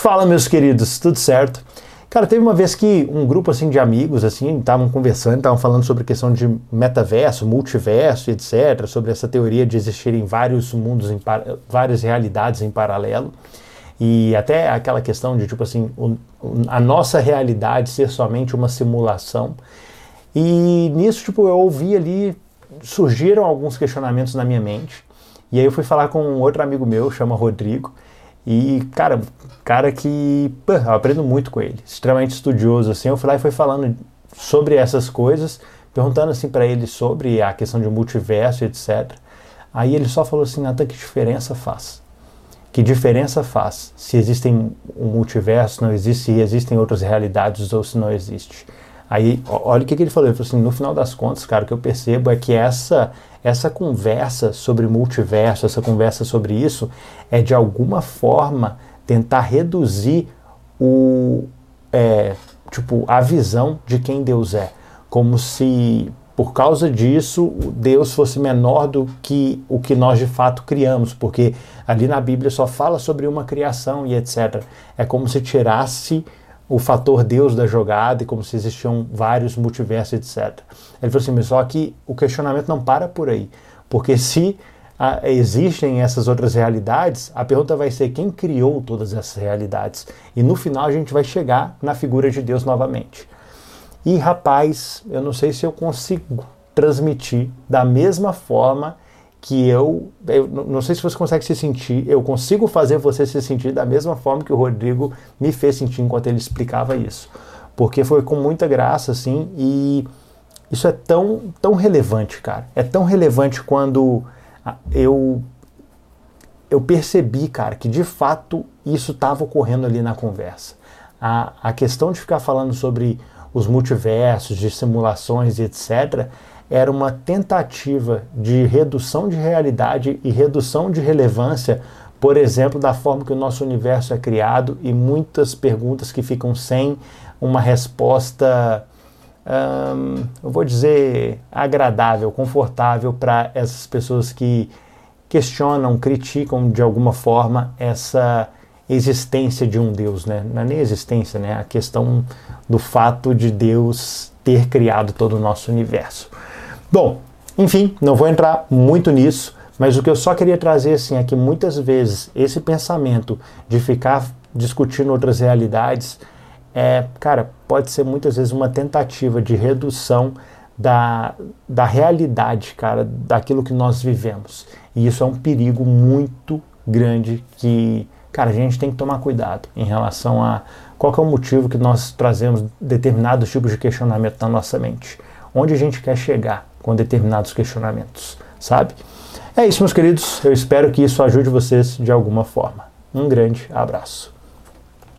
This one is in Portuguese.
Fala, meus queridos, tudo certo? Cara, teve uma vez que um grupo assim de amigos assim estavam conversando, estavam falando sobre a questão de metaverso, multiverso, etc, sobre essa teoria de existirem vários mundos, em várias realidades em paralelo. E até aquela questão de, tipo assim, o, a nossa realidade ser somente uma simulação. E nisso, tipo, eu ouvi ali, surgiram alguns questionamentos na minha mente. E aí eu fui falar com um outro amigo meu, chama Rodrigo. E, cara, cara que pô, eu aprendo muito com ele, extremamente estudioso, assim. Eu fui lá e fui falando sobre essas coisas, perguntando assim para ele sobre a questão de multiverso, etc. Aí ele só falou assim, Natan, que diferença faz? Que diferença faz se existem um multiverso, não existe, se existem outras realidades ou se não existe? Aí, olha o que, que ele falou. Ele falou assim: no final das contas, cara, o que eu percebo é que essa, essa conversa sobre multiverso, essa conversa sobre isso, é de alguma forma tentar reduzir o, é, tipo, a visão de quem Deus é. Como se por causa disso, Deus fosse menor do que o que nós de fato criamos, porque ali na Bíblia só fala sobre uma criação e etc. É como se tirasse o fator Deus da jogada e como se existiam vários multiversos, etc. Ele falou assim, mas só que o questionamento não para por aí, porque se ah, existem essas outras realidades, a pergunta vai ser quem criou todas essas realidades? E no final a gente vai chegar na figura de Deus novamente. E rapaz, eu não sei se eu consigo transmitir da mesma forma que eu, eu não sei se você consegue se sentir, eu consigo fazer você se sentir da mesma forma que o Rodrigo me fez sentir enquanto ele explicava isso. Porque foi com muita graça, assim, e isso é tão, tão relevante, cara. É tão relevante quando eu, eu percebi, cara, que de fato isso estava ocorrendo ali na conversa. A, a questão de ficar falando sobre os multiversos, de simulações e etc., era uma tentativa de redução de realidade e redução de relevância, por exemplo, da forma que o nosso universo é criado e muitas perguntas que ficam sem uma resposta, hum, eu vou dizer, agradável, confortável para essas pessoas que questionam, criticam de alguma forma essa existência de um Deus, né? Não é nem existência, né? A questão do fato de Deus ter criado todo o nosso universo. Bom, enfim, não vou entrar muito nisso, mas o que eu só queria trazer assim é que muitas vezes esse pensamento de ficar discutindo outras realidades é, cara, pode ser muitas vezes uma tentativa de redução da, da realidade, cara, daquilo que nós vivemos. E isso é um perigo muito grande que, cara, a gente tem que tomar cuidado em relação a qual é o motivo que nós trazemos determinados tipos de questionamento na nossa mente. Onde a gente quer chegar? Com determinados questionamentos, sabe? É isso, meus queridos. Eu espero que isso ajude vocês de alguma forma. Um grande abraço.